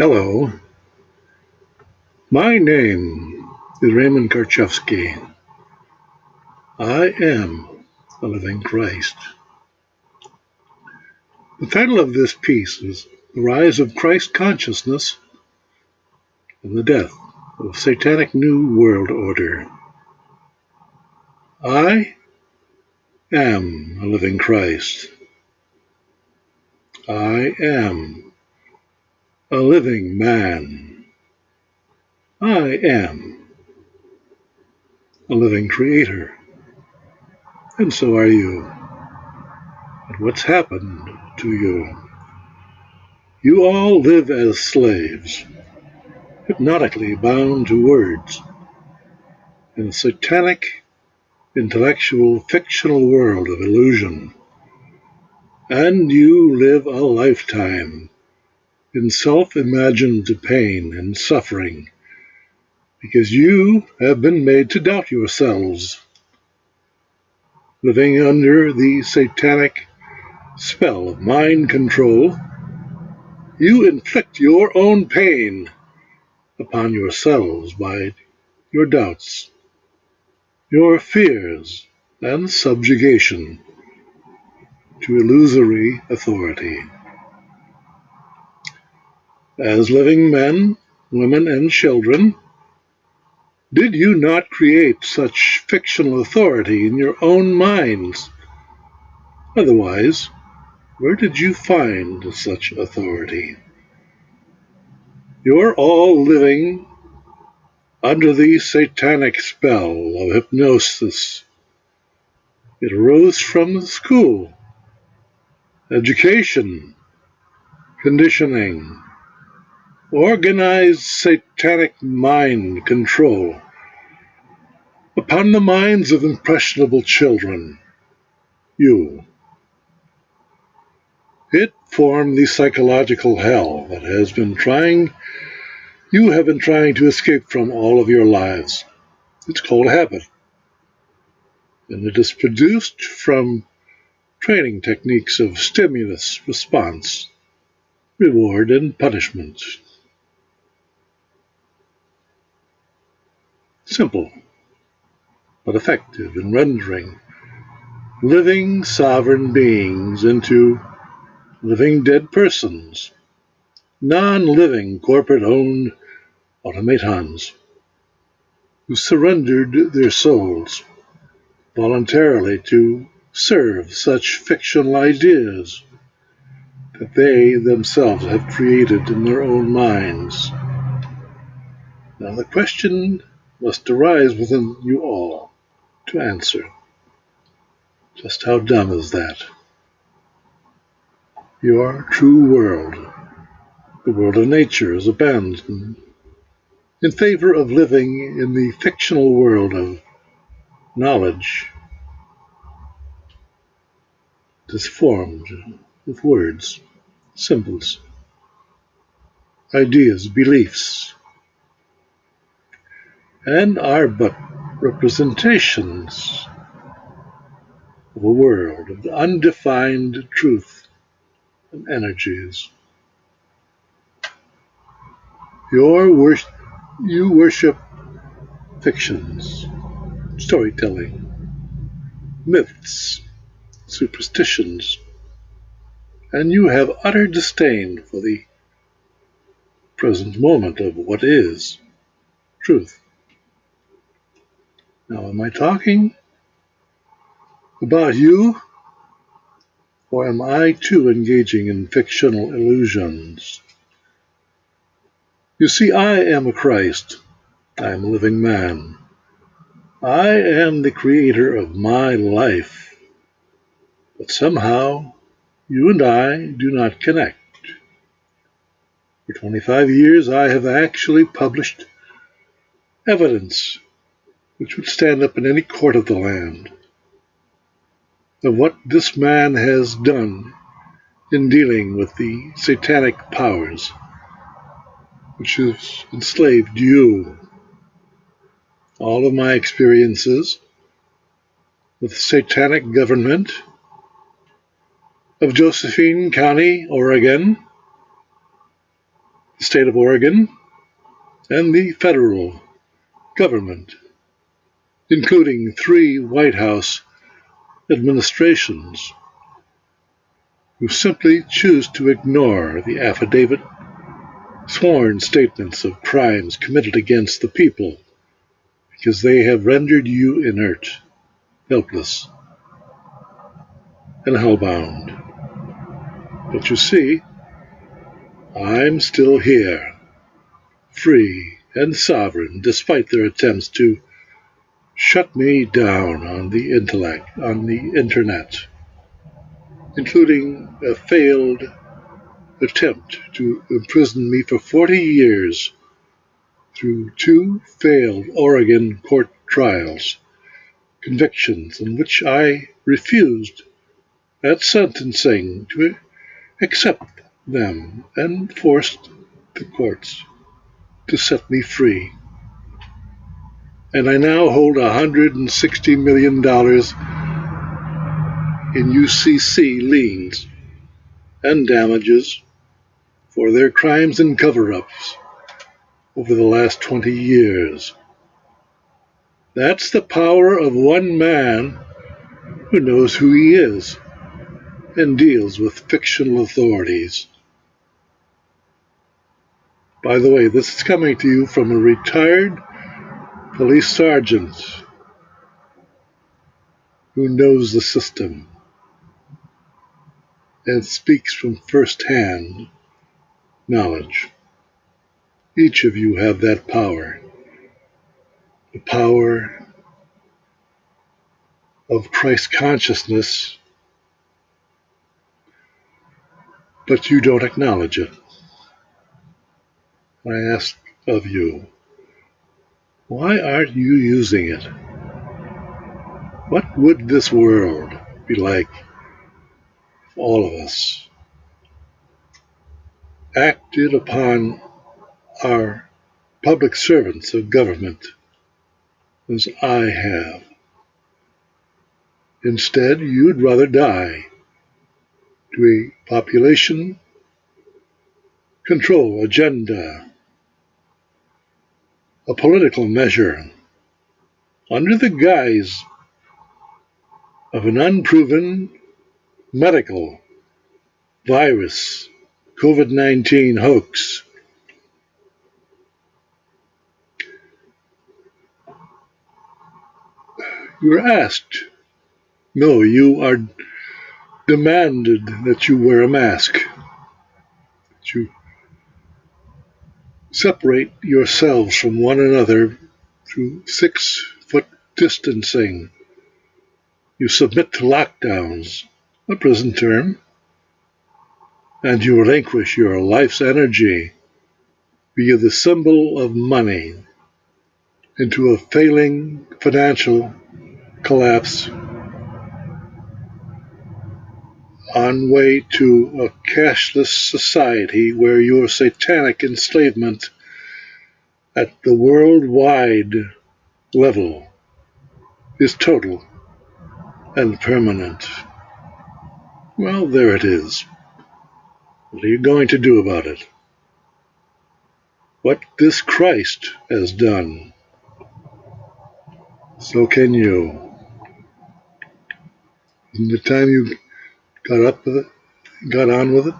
Hello. My name is Raymond Karczewski. I am a living Christ. The title of this piece is The Rise of Christ Consciousness and the Death of Satanic New World Order. I am a living Christ. I am a living man. I am a living creator. And so are you. And what's happened to you? You all live as slaves, hypnotically bound to words, in a satanic, intellectual, fictional world of illusion. And you live a lifetime in self imagined pain and suffering because you have been made to doubt yourselves, living under the satanic spell of mind control. You inflict your own pain upon yourselves by your doubts, your fears, and subjugation to illusory authority. As living men, women, and children, did you not create such fictional authority in your own minds? Otherwise, where did you find such authority? You're all living under the satanic spell of hypnosis. It arose from school education, conditioning, organized satanic mind control upon the minds of impressionable children. You. It formed the psychological hell that has been trying, you have been trying to escape from all of your lives. It's called habit. And it is produced from training techniques of stimulus, response, reward, and punishment. Simple, but effective in rendering living sovereign beings into living dead persons, non living corporate owned automatons who surrendered their souls voluntarily to serve such fictional ideas that they themselves have created in their own minds. Now, the question must arise within you all to answer just how dumb is that? Your true world, the world of nature, is abandoned in favor of living in the fictional world of knowledge is formed of words, symbols, ideas, beliefs, and are but representations of a world of undefined truth and energies. Your wor- you worship fictions, storytelling, myths, superstitions, and you have utter disdain for the present moment of what is truth. Now, am I talking about you, or am I too engaging in fictional illusions? You see, I am a Christ. I am a living man. I am the creator of my life. But somehow, you and I do not connect. For 25 years, I have actually published evidence which would stand up in any court of the land of what this man has done in dealing with the satanic powers which have enslaved you. All of my experiences with satanic government of Josephine County, Oregon, the state of Oregon, and the federal government, including three White House administrations, who simply choose to ignore the affidavit sworn statements of crimes committed against the people because they have rendered you inert, helpless, and hellbound. But you see, I'm still here, free and sovereign, despite their attempts to shut me down on the intellect, on the internet, including a failed attempt to imprison me for 40 years through two failed Oregon court trials, convictions in which I refused at sentencing to accept them and forced the courts to set me free. And I now hold $160 million in UCC liens and damages for their crimes and cover ups over the last 20 years. That's the power of one man who knows who he is and deals with fictional authorities. By the way, this is coming to you from a retired police sergeant who knows the system and speaks from first-hand knowledge. Each of you have that power. The power of Christ consciousness, but you don't acknowledge it. I ask of you, why aren't you using it? What would this world be like if all of us acted upon our public servants of government as I have. Instead, you'd rather die to a population control agenda, a political measure under the guise of an unproven medical virus, COVID 19 hoax You are asked. No, you are demanded that you wear a mask. That you separate yourselves from one another through six foot distancing. You submit to lockdowns, a prison term, and you relinquish your life's energy via the symbol of money into a failing financial collapse on way to a cashless society where your satanic enslavement at the worldwide level is total and permanent. Well, there it is. What are you going to do about it? What this Christ has done, so can you. And the time you got up with it, got on with it,